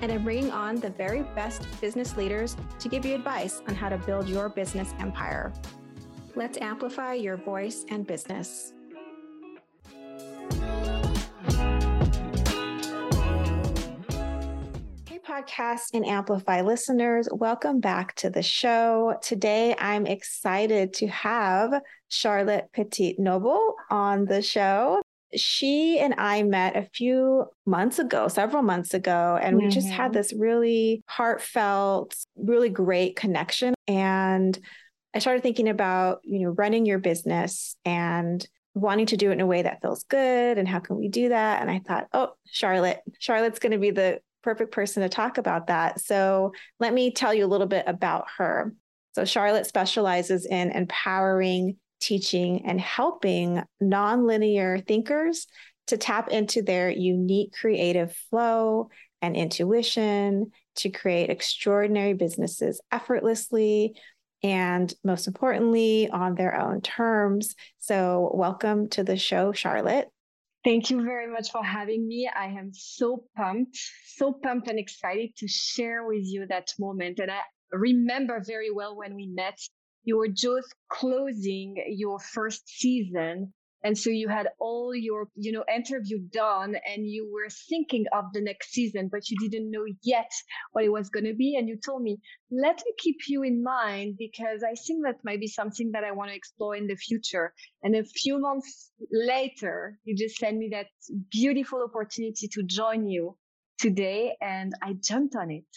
and I'm bringing on the very best business leaders to give you advice on how to build your business empire. Let's amplify your voice and business. Hey, podcast and amplify listeners, welcome back to the show. Today, I'm excited to have Charlotte Petit Noble on the show she and I met a few months ago, several months ago, and mm-hmm. we just had mm-hmm. this really heartfelt, really great connection. And I started thinking about, you know, running your business and wanting to do it in a way that feels good. And how can we do that? And I thought, oh, Charlotte, Charlotte's going to be the perfect person to talk about that. So let me tell you a little bit about her. So Charlotte specializes in empowering teaching, and helping nonlinear thinkers to tap into their unique creative flow and intuition to create extraordinary businesses effortlessly and most importantly on their own terms. So, welcome to the show, Charlotte. Thank you very much for having me. I am so pumped, so pumped and excited to share with you that moment. And I remember very well when we met you were just closing your first season and so you had all your you know interview done and you were thinking of the next season but you didn't know yet what it was going to be and you told me let me keep you in mind because i think that might be something that i want to explore in the future. And a few months later you just sent me that beautiful opportunity to join you today and i jumped on it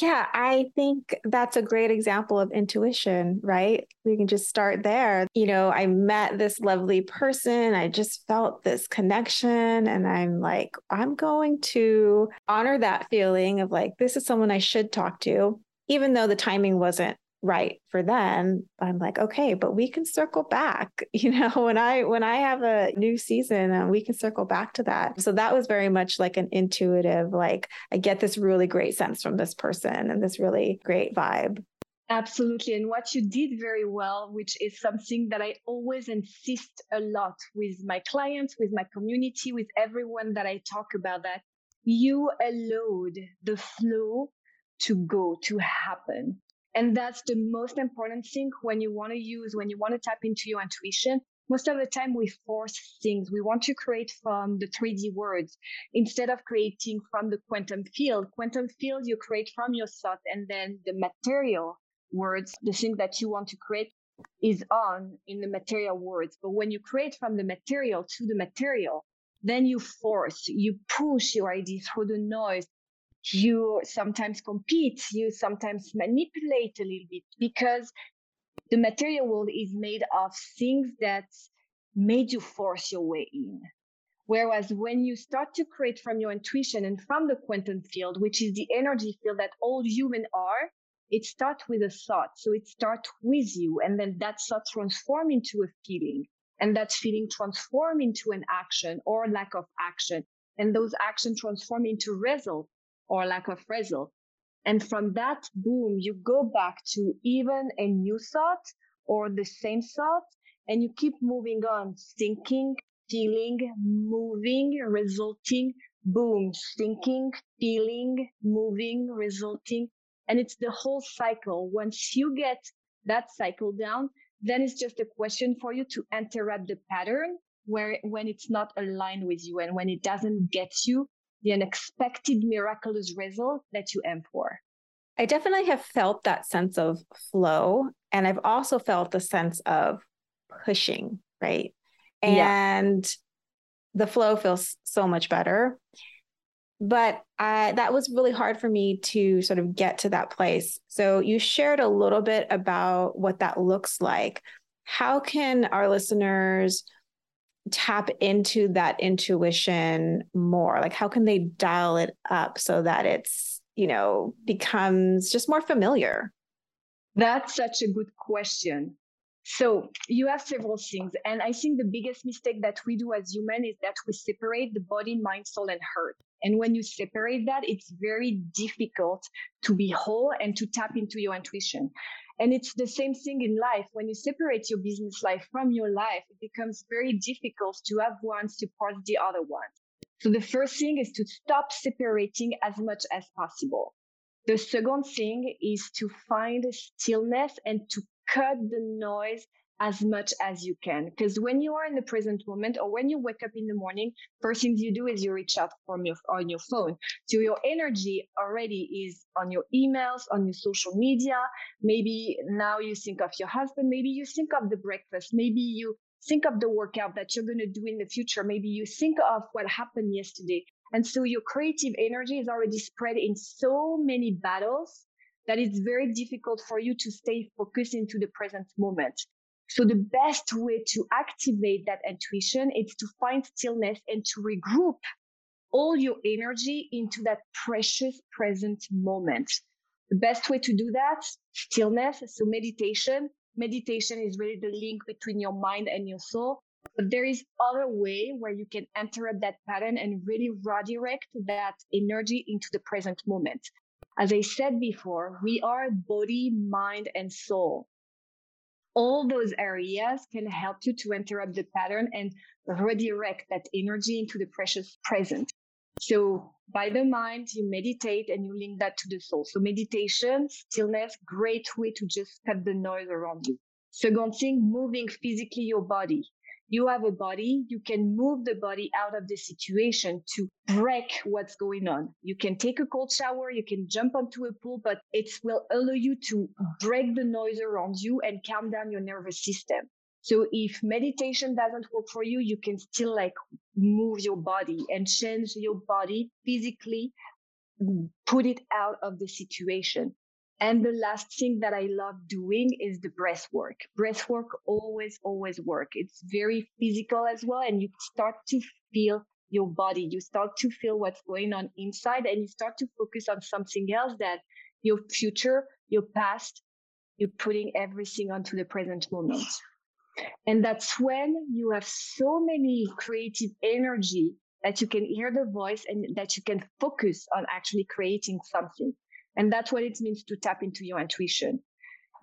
yeah, I think that's a great example of intuition, right? We can just start there. You know, I met this lovely person. I just felt this connection. And I'm like, I'm going to honor that feeling of like, this is someone I should talk to, even though the timing wasn't right for them i'm like okay but we can circle back you know when i when i have a new season uh, we can circle back to that so that was very much like an intuitive like i get this really great sense from this person and this really great vibe Absolutely. And what you did very well, which is something that I always insist a lot with my clients, with my community, with everyone that I talk about that you allowed the flow to go, to happen. And that's the most important thing when you want to use, when you want to tap into your intuition. Most of the time we force things. We want to create from the 3D words instead of creating from the quantum field. Quantum field you create from your thought and then the material words, the thing that you want to create is on in the material words. But when you create from the material to the material, then you force, you push your idea through the noise, you sometimes compete, you sometimes manipulate a little bit because the material world is made of things that made you force your way in. Whereas when you start to create from your intuition and from the quantum field, which is the energy field that all human are, it starts with a thought. So it starts with you. And then that thought transform into a feeling. And that feeling transform into an action or lack of action. And those actions transform into result or lack of result. And from that, boom, you go back to even a new thought or the same thought and you keep moving on, thinking, feeling, moving, resulting, boom, thinking, feeling, moving, resulting. And it's the whole cycle. Once you get that cycle down, then it's just a question for you to interrupt the pattern where when it's not aligned with you and when it doesn't get you the unexpected miraculous result that you aim for. I definitely have felt that sense of flow. And I've also felt the sense of pushing, right? And yeah. the flow feels so much better. But I, that was really hard for me to sort of get to that place. So you shared a little bit about what that looks like. How can our listeners tap into that intuition more? Like, how can they dial it up so that it's, you know, becomes just more familiar? That's such a good question. So you have several things. And I think the biggest mistake that we do as human is that we separate the body, mind, soul, and heart. And when you separate that, it's very difficult to be whole and to tap into your intuition. And it's the same thing in life. When you separate your business life from your life, it becomes very difficult to have one support the other one. So the first thing is to stop separating as much as possible. The second thing is to find stillness and to cut the noise as much as you can. Because when you are in the present moment or when you wake up in the morning, first things you do is you reach out from your on your phone. So your energy already is on your emails, on your social media. Maybe now you think of your husband. Maybe you think of the breakfast. Maybe you think of the workout that you're going to do in the future. Maybe you think of what happened yesterday. And so your creative energy is already spread in so many battles that it's very difficult for you to stay focused into the present moment. So the best way to activate that intuition is to find stillness and to regroup all your energy into that precious present moment. The best way to do that, stillness. So meditation. Meditation is really the link between your mind and your soul. But there is other way where you can interrupt that pattern and really redirect that energy into the present moment. As I said before, we are body, mind, and soul. All those areas can help you to interrupt the pattern and redirect that energy into the precious present. So by the mind, you meditate and you link that to the soul. So meditation, stillness, great way to just cut the noise around you. Second thing, moving physically your body you have a body, you can move the body out of the situation to break what's going on. You can take a cold shower, you can jump onto a pool, but it will allow you to break the noise around you and calm down your nervous system. So if meditation doesn't work for you, you can still like move your body and change your body physically, mm, put it out of the situation. And the last thing that I love doing is the breath work. Breath work always, always work. It's very physical as well. And you start to feel your body. You start to feel what's going on inside and you start to focus on something else that your future, your past, you're putting everything onto the present moment. And that's when you have so many creative energy that you can hear the voice and that you can focus on actually creating something. And that's what it means to tap into your intuition.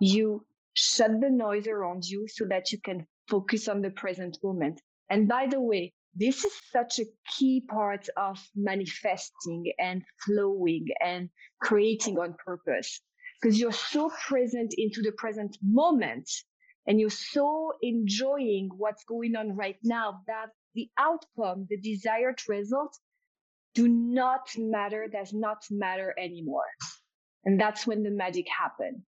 You shut the noise around you so that you can focus on the present moment. And by the way, this is such a key part of manifesting and flowing and creating on purpose because you're so present into the present moment and you're so enjoying what's going on right now that the outcome, the desired result do not matter, does not matter anymore. And that's when the magic happens.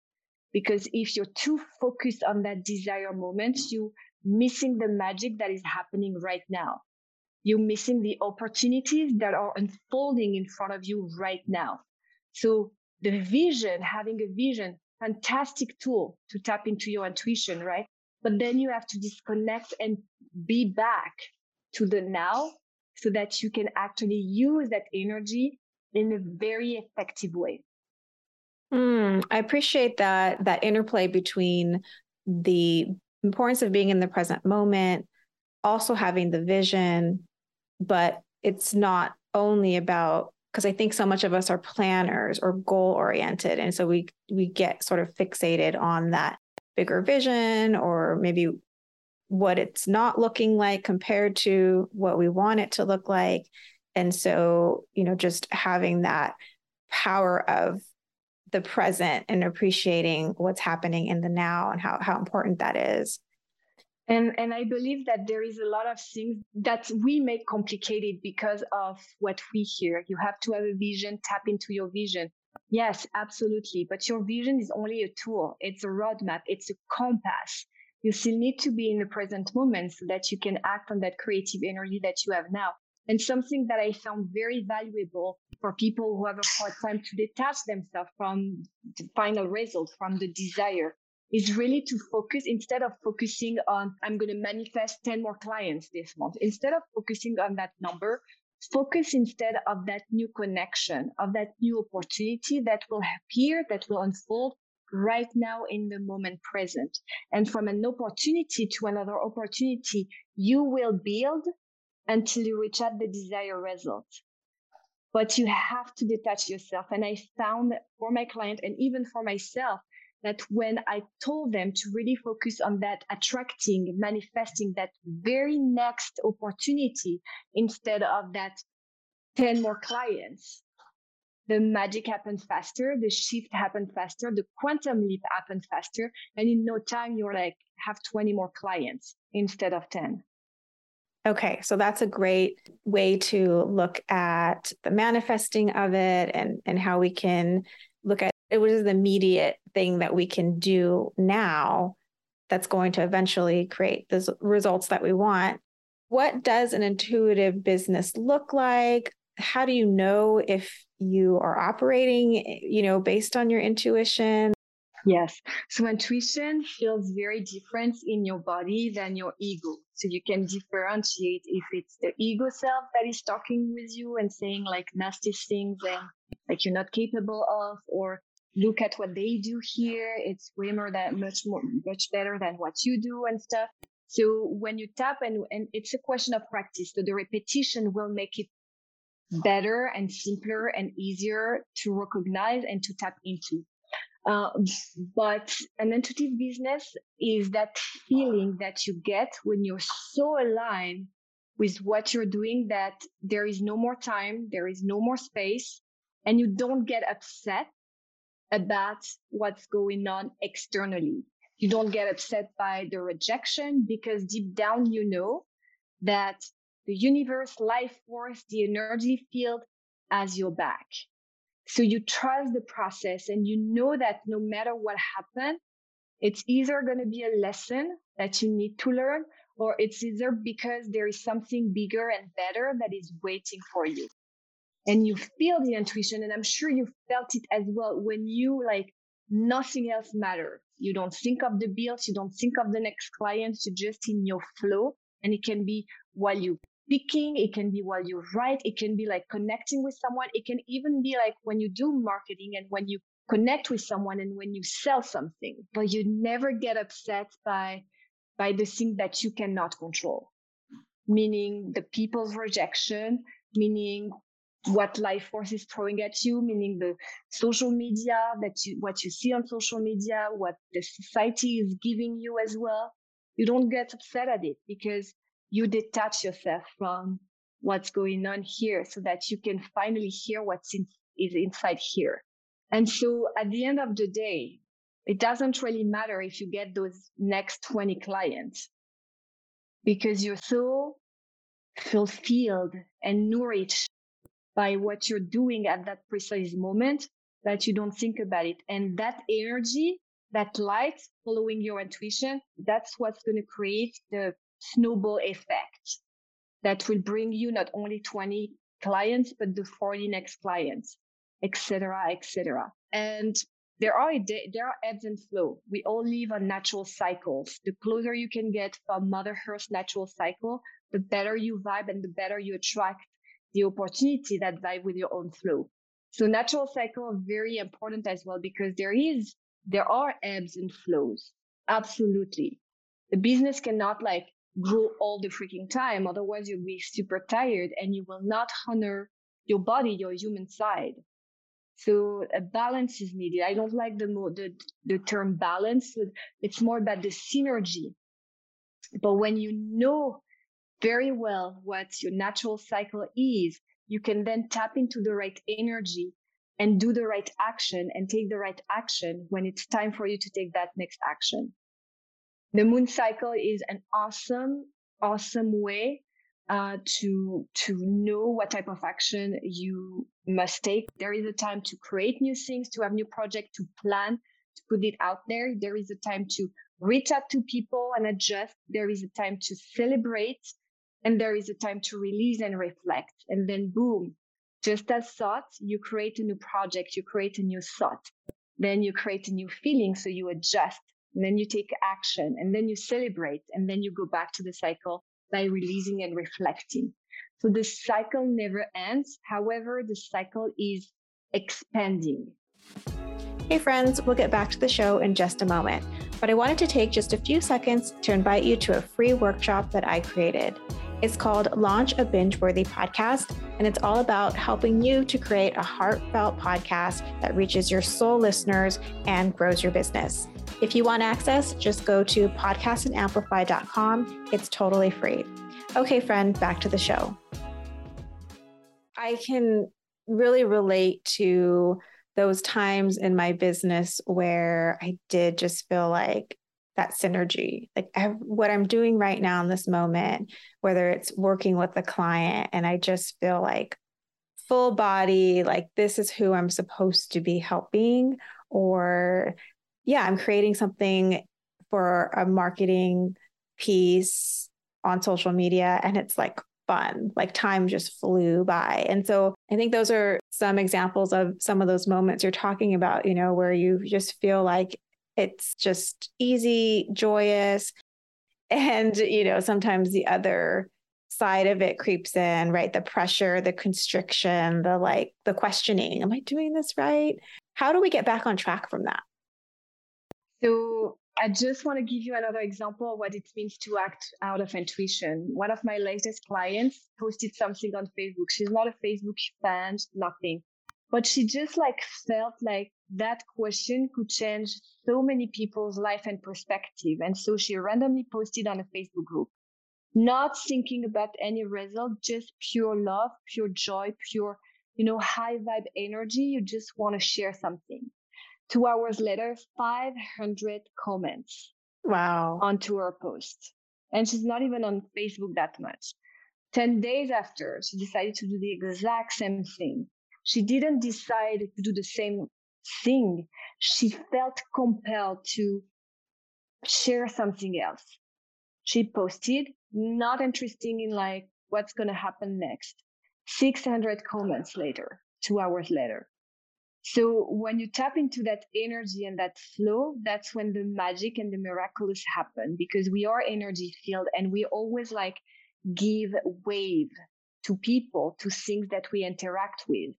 Because if you're too focused on that desire moment, you're missing the magic that is happening right now. You're missing the opportunities that are unfolding in front of you right now. So the vision, having a vision, fantastic tool to tap into your intuition, right? But then you have to disconnect and be back to the now so that you can actually use that energy in a very effective way. Mm, I appreciate that that interplay between the importance of being in the present moment, also having the vision, but it's not only about because I think so much of us are planners or goal oriented, and so we we get sort of fixated on that bigger vision or maybe what it's not looking like compared to what we want it to look like, and so you know just having that power of the present and appreciating what's happening in the now and how, how important that is. And and I believe that there is a lot of things that we make complicated because of what we hear. You have to have a vision, tap into your vision. Yes, absolutely. But your vision is only a tool. It's a roadmap. It's a compass. You still need to be in the present moment so that you can act on that creative energy that you have now. And something that I found very valuable for people who have a hard time to detach themselves from the final result, from the desire, is really to focus instead of focusing on, I'm going to manifest 10 more clients this month. Instead of focusing on that number, focus instead of that new connection, of that new opportunity that will appear, that will unfold right now in the moment present. And from an opportunity to another opportunity, you will build until you reach out the desired result. But you have to detach yourself. And I found for my client and even for myself that when I told them to really focus on that attracting, manifesting that very next opportunity instead of that 10 more clients, the magic happens faster, the shift happens faster, the quantum leap happens faster. And in no time, you're like, have 20 more clients instead of 10. Okay, so that's a great way to look at the manifesting of it and, and how we can look at it was the immediate thing that we can do now that's going to eventually create the results that we want. What does an intuitive business look like? How do you know if you are operating, eh, you know, based on your intuition? Yes. So intuition feels very different in your body than your ego. So you can differentiate if it's the ego self that is talking with you and saying like nasty things and like you're not capable of, or look at what they do here. It's way more that much more, much better than what you do and stuff. So when you tap and, and it's a question of practice. So the repetition will make it better and simpler and easier to recognize and to tap into. Uh, but an intuitive business is that feeling that you get when you're so aligned with what you're doing that there is no more time, there is no more space, and you don't get upset about what's going on externally. You don't get upset by the rejection because deep down you know that the universe, life force, the energy field has your back. So you trust the process and you know that no matter what happens, it's either going to be a lesson that you need to learn or it's either because there is something bigger and better that is waiting for you and you feel the intuition. And I'm sure you felt it as well when you like nothing else matters. You don't think of the bills. You don't think of the next clients. You're just in your flow. And it can be while you picking. It can be while you write. It can be like connecting with someone. It can even be like when you do marketing and when you connect with someone and when you sell something, but you never get upset by, by the thing that you cannot control, meaning the people's rejection, meaning what life force is throwing at you, meaning the social media that you, what you see on social media, what the society is giving you as well. You don't get upset at it because you detach yourself from what's going on here so that you can finally hear what's in, is inside here. And so at the end of the day, it doesn't really matter if you get those next 20 clients because you're so fulfilled and nourished by what you're doing at that precise moment that you don't think about it. And that energy, that light following your intuition, that's what's going to create the snowball effect that will bring you not only 20 clients, but the 40 next clients, etc., etc. And there are there are ebbs and flow. We all live on natural cycles. The closer you can get from Mother Earth's natural cycle, the better you vibe and the better you attract the opportunity that vibe with your own flow. So natural cycle are very important as well because there is, there are ebbs and flows. Absolutely. The business cannot like grow all the freaking time. Otherwise you'll be super tired and you will not honor your body, your human side. So a balance is needed. I don't like the, the, the term balance. It's more about the synergy. But when you know very well what your natural cycle is, you can then tap into the right energy and do the right action and take the right action when it's time for you to take that next action. The moon cycle is an awesome, awesome way uh, to to know what type of action you must take. There is a time to create new things, to have new project, to plan, to put it out there. There is a time to reach out to people and adjust. There is a time to celebrate and there is a time to release and reflect. And then boom, just as thought, you create a new project, you create a new thought. Then you create a new feeling. So you adjust and then you take action and then you celebrate and then you go back to the cycle by releasing and reflecting. So the cycle never ends. However, the cycle is expanding. Hey, friends, we'll get back to the show in just a moment, but I wanted to take just a few seconds to invite you to a free workshop that I created. It's called Launch a Binge Worthy Podcast, and it's all about helping you to create a heartfelt podcast that reaches your soul listeners and grows your business. If you want access, just go to podcastandamplify.com. It's totally free. Okay, friend, back to the show. I can really relate to those times in my business where I did just feel like that synergy, like what I'm doing right now in this moment, whether it's working with a client and I just feel like full body, like this is who I'm supposed to be helping, or yeah, I'm creating something for a marketing piece on social media and it's like fun. Like time just flew by. And so I think those are some examples of some of those moments you're talking about, you know, where you just feel like it's just easy, joyous. And, you know, sometimes the other side of it creeps in, right? The pressure, the constriction, the like, the questioning Am I doing this right? How do we get back on track from that? So, I just want to give you another example of what it means to act out of intuition. One of my latest clients posted something on Facebook. She's not a Facebook fan, nothing. But she just like felt like that question could change so many people's life and perspective. And so she randomly posted on a Facebook group, not thinking about any result, just pure love, pure joy, pure, you know, high vibe energy. You just want to share something. Two hours later, 500 comments. Wow. Onto her post. And she's not even on Facebook that much. 10 days after, she decided to do the exact same thing. She didn't decide to do the same thing. She felt compelled to share something else. She posted, not interesting in like what's going to happen next. 600 comments later, two hours later. So when you tap into that energy and that flow, that's when the magic and the miraculous happen because we are energy field and we always like give wave to people, to things that we interact with.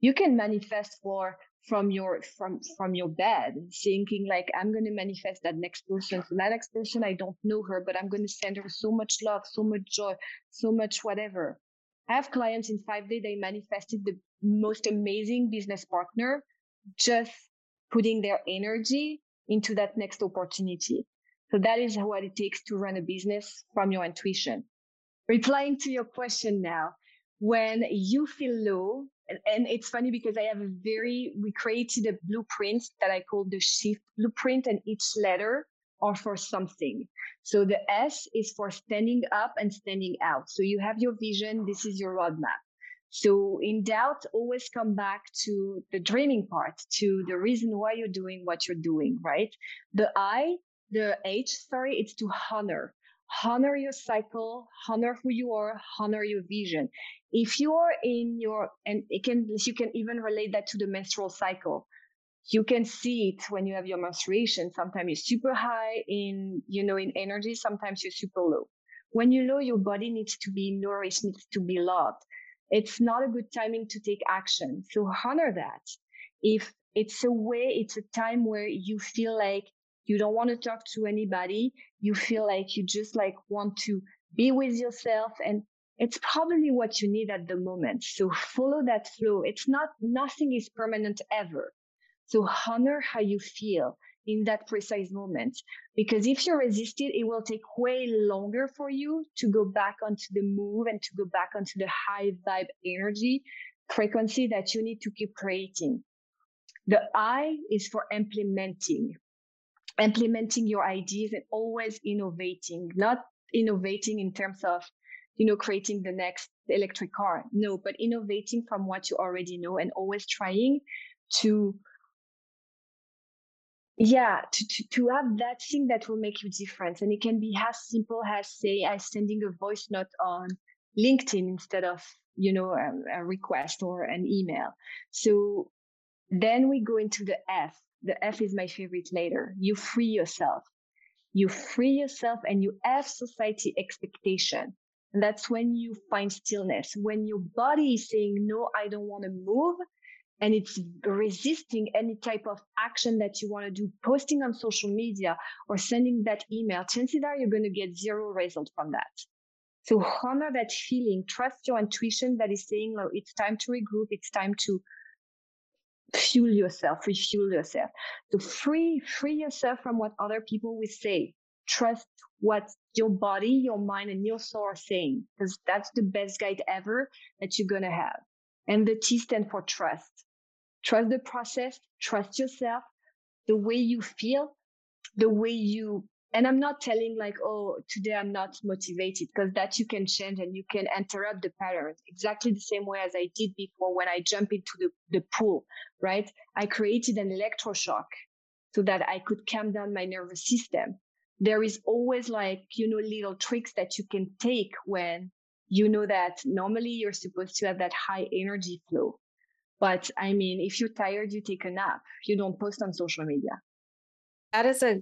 You can manifest for from your from from your bed thinking like i'm going to manifest that next person so that next person i don't know her but i'm going to send her so much love so much joy so much whatever I have clients in five days, they manifested the most amazing business partner, just putting their energy into that next opportunity. So that is what it takes to run a business from your intuition. Replying to your question now, when you feel low, and, it's funny because I have a very, we created a blueprint that I call the shift blueprint and each letter are for something. So the S is for standing up and standing out. So you have your vision. This is your roadmap. So in doubt, always come back to the dreaming part, to the reason why you're doing what you're doing, right? The I, the H, sorry, it's to honor. Honor your cycle, honor who you are, honor your vision. If you are in your, and it can, you can even relate that to the menstrual cycle you can see it when you have your menstruation. Sometimes you're super high in, you know, in energy. Sometimes you're super low. When you're low, your body needs to be nourished, needs to be loved. It's not a good timing to take action. So honor that. If it's a way, it's a time where you feel like you don't want to talk to anybody. You feel like you just like want to be with yourself and it's probably what you need at the moment. So follow that flow. It's not, nothing is permanent ever. So honor how you feel in that precise moment. Because if you resist it, it will take way longer for you to go back onto the move and to go back onto the high vibe energy frequency that you need to keep creating. The I is for implementing, implementing your ideas and always innovating, not innovating in terms of, you know, creating the next electric car. No, but innovating from what you already know and always trying to yeah to, to, to have that thing that will make you different. And it can be as simple as say as sending a voice note on linkedin instead of you know a, a request or an email. So then we go into the f the f is my favorite later you free yourself. You free yourself and you have society expectation. And that's when you find stillness. When your body is saying no i don't want to move and it's resisting any type of action that you want to do, posting on social media or sending that email, chances are you're going to get zero result from that. So honor that feeling, trust your intuition that is saying, "Look, it's time to regroup. It's time to fuel yourself, refuel yourself. So free, free yourself from what other people will say. Trust what your body, your mind, and your soul are saying, because that's the best guide ever that you're gonna have. And the T stand for trust. Trust the process, trust yourself, the way you feel, the way you and I'm not telling like, oh, today I'm not motivated because that you can change and you can interrupt the pattern exactly the same way as I did before when I jump into the, the pool, right? I created an electroshock so that I could calm down my nervous system. There is always like, you know, little tricks that you can take when you know that normally you're supposed to have that high energy flow. But I mean, if you're tired, you take a nap. You don't post on social media. That is a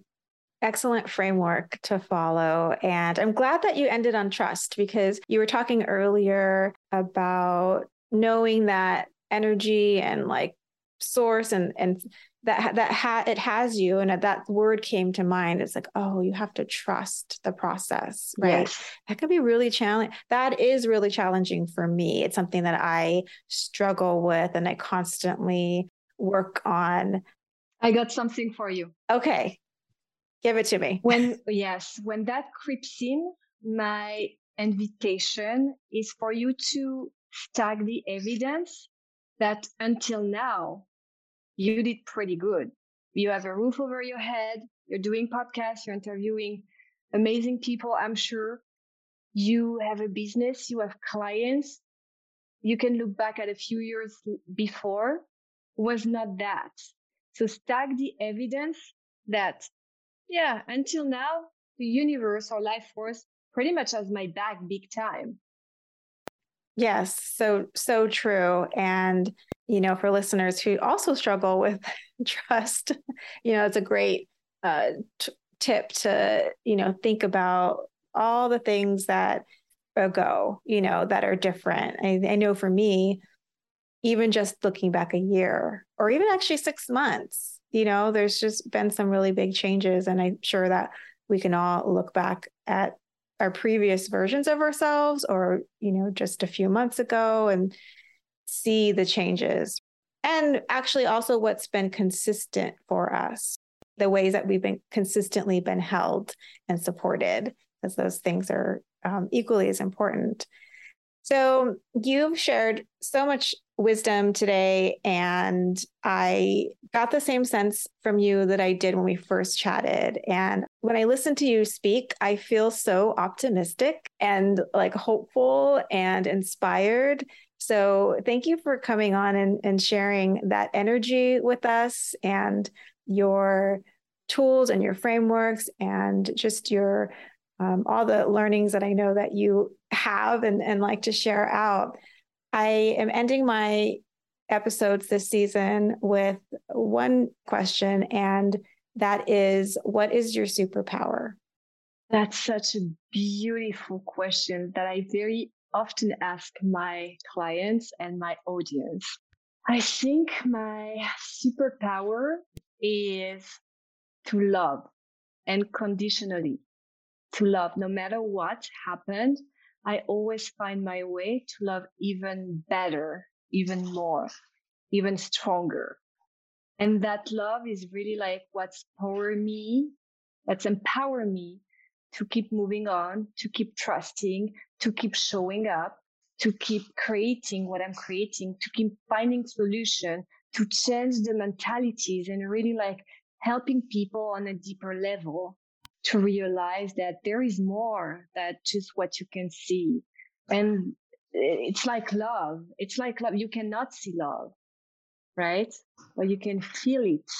excellent framework to follow. And I'm glad that you ended on trust because you were talking earlier about knowing that energy and like source and and that that ha- it has you. And that word came to mind. It's like oh you have to trust the process right? Yes. that could be really challenging that is really challenging for me. It's something that i struggle with and i constantly work on. I got something for you. Okay Give it to me. When yes, when that creeps in, my invitation is for you to stack the evidence that until now you did pretty good. You have a roof over your head, you're doing podcasts, you're interviewing amazing people, I'm sure. You have a business, you have clients. You can look back at a few years before was not that. So stack the evidence that yeah, until now, the universe or life force pretty much has my back big time. Yes, so so true. And you know, for listeners who also struggle with trust, you know, it's a great uh, t- tip to you know think about all the things that go, you know, that are different. I, I know for me, even just looking back a year, or even actually six months, you know, there's just been some really big changes. And I'm sure that we can all look back at our previous versions of ourselves or, you know, just a few months ago and see the changes. And actually, also what's been consistent for us, the ways that we've been consistently been held and supported, as those things are um, equally as important. So, you've shared so much wisdom today. And I got the same sense from you that I did when we first chatted. And when I listen to you speak, I feel so optimistic and like hopeful and inspired. So thank you for coming on and, and sharing that energy with us and your tools and your frameworks and just your um, all the learnings that I know that you have and, and like to share out. I am ending my episodes this season with one question, and that is what is your superpower? That's such a beautiful question that I very often ask my clients and my audience. I think my superpower is to love unconditionally, to love no matter what happened, I always find my way to love even better, even more, even stronger. And that love is really like what's power me, that's empower me to keep moving on, to keep trusting, to keep showing up, to keep creating what I'm creating, to keep finding solution, to change the mentalities and really like helping people on a deeper level to realize that there is more than just what you can see. And it's like love. It's like love. You cannot see love, right? But you can feel it.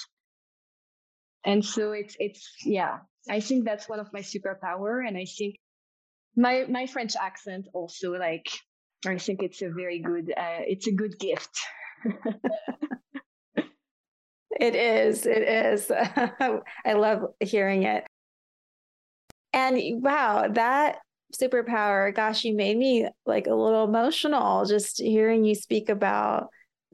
And so it's, it's, yeah, I think that's one of my superpower. And I think my, my French accent also like, I think it's a very good, uh, it's a good gift. it is. It is. I love hearing it. And wow, that superpower, gosh, you made me like a little emotional just hearing you speak about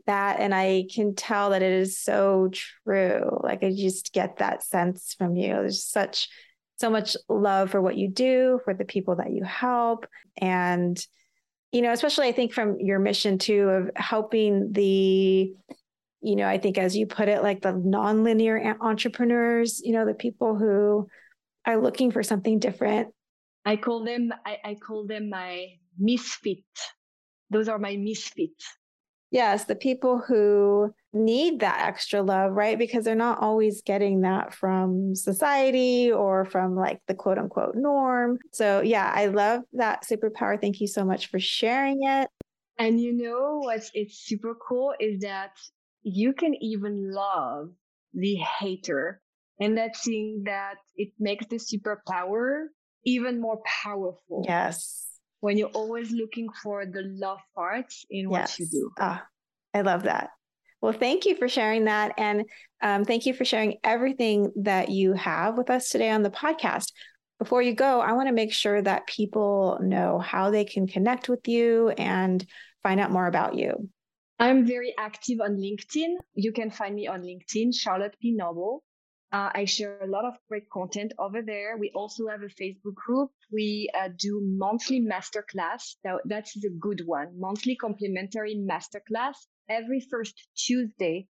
that. And I can tell that it is so true. Like I just get that sense from you. There's such, so much love for what you do, for the people that you help. And, you know, especially I think from your mission too of helping the, you know, I think as you put it, like the nonlinear entrepreneurs, you know, the people who are looking for something different. I call them, I, I call them my misfit. Those are my misfits Yes, the people who need that extra love, right? Because they're not always getting that from society or from like the quote unquote norm. So, yeah, I love that superpower. Thank you so much for sharing it. And you know what's it's super cool is that you can even love the hater. And that thing that it makes the superpower even more powerful. Yes when you're always looking for the love parts in what you do. Ah, I love that. Well, thank you for sharing that. And um, thank you for sharing everything that you have with us today on the podcast. Before you go, I want to make sure that people know how they can connect with you and find out more about you. I'm very active on LinkedIn. You can find me on LinkedIn, Charlotte P. Noble. Uh, I share a lot of great content over there. We also have a Facebook group. We uh, do monthly masterclass. That, that's a good one. Monthly complimentary masterclass every first Tuesday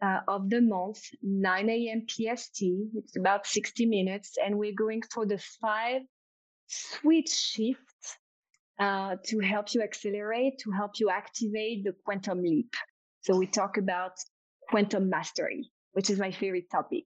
uh, of the month, 9 a.m. PST. It's about 60 minutes, and we're going for the five sweet shifts uh, to help you accelerate, to help you activate the quantum leap. So we talk about quantum mastery, which is my favorite topic.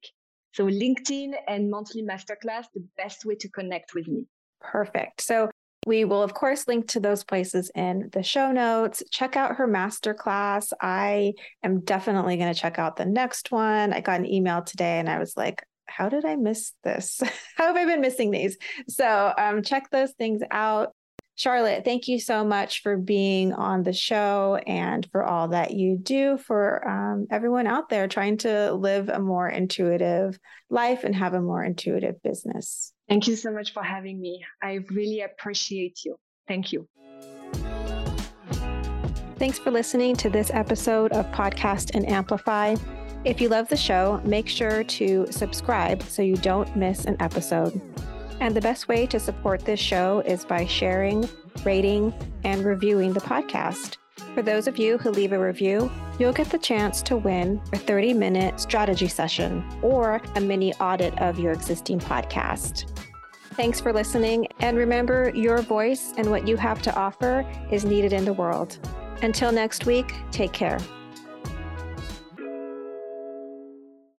So LinkedIn and monthly masterclass, the best way to connect with me. Perfect. So we will, of course, link to those places in the show notes. Check out her masterclass. I am definitely going to check out the next one. I got an email today and I was like, how did I miss this? how have I been missing these? So um, check those things out. Charlotte, thank you so much for being on the show and for all that you do for um, everyone out there trying to live a more intuitive life and have a more intuitive business. Thank you so much for having me. I really appreciate you. Thank you. Thanks for listening to this episode of Podcast and Amplify. If you love the show, make sure to subscribe so you don't miss an episode. And the best way to support this show is by sharing, rating, and reviewing the podcast. For those of you who leave a review, you'll get the chance to win a 30 minute strategy session or a mini audit of your existing podcast. Thanks for listening, and remember your voice and what you have to offer is needed in the world. Until next week, take care.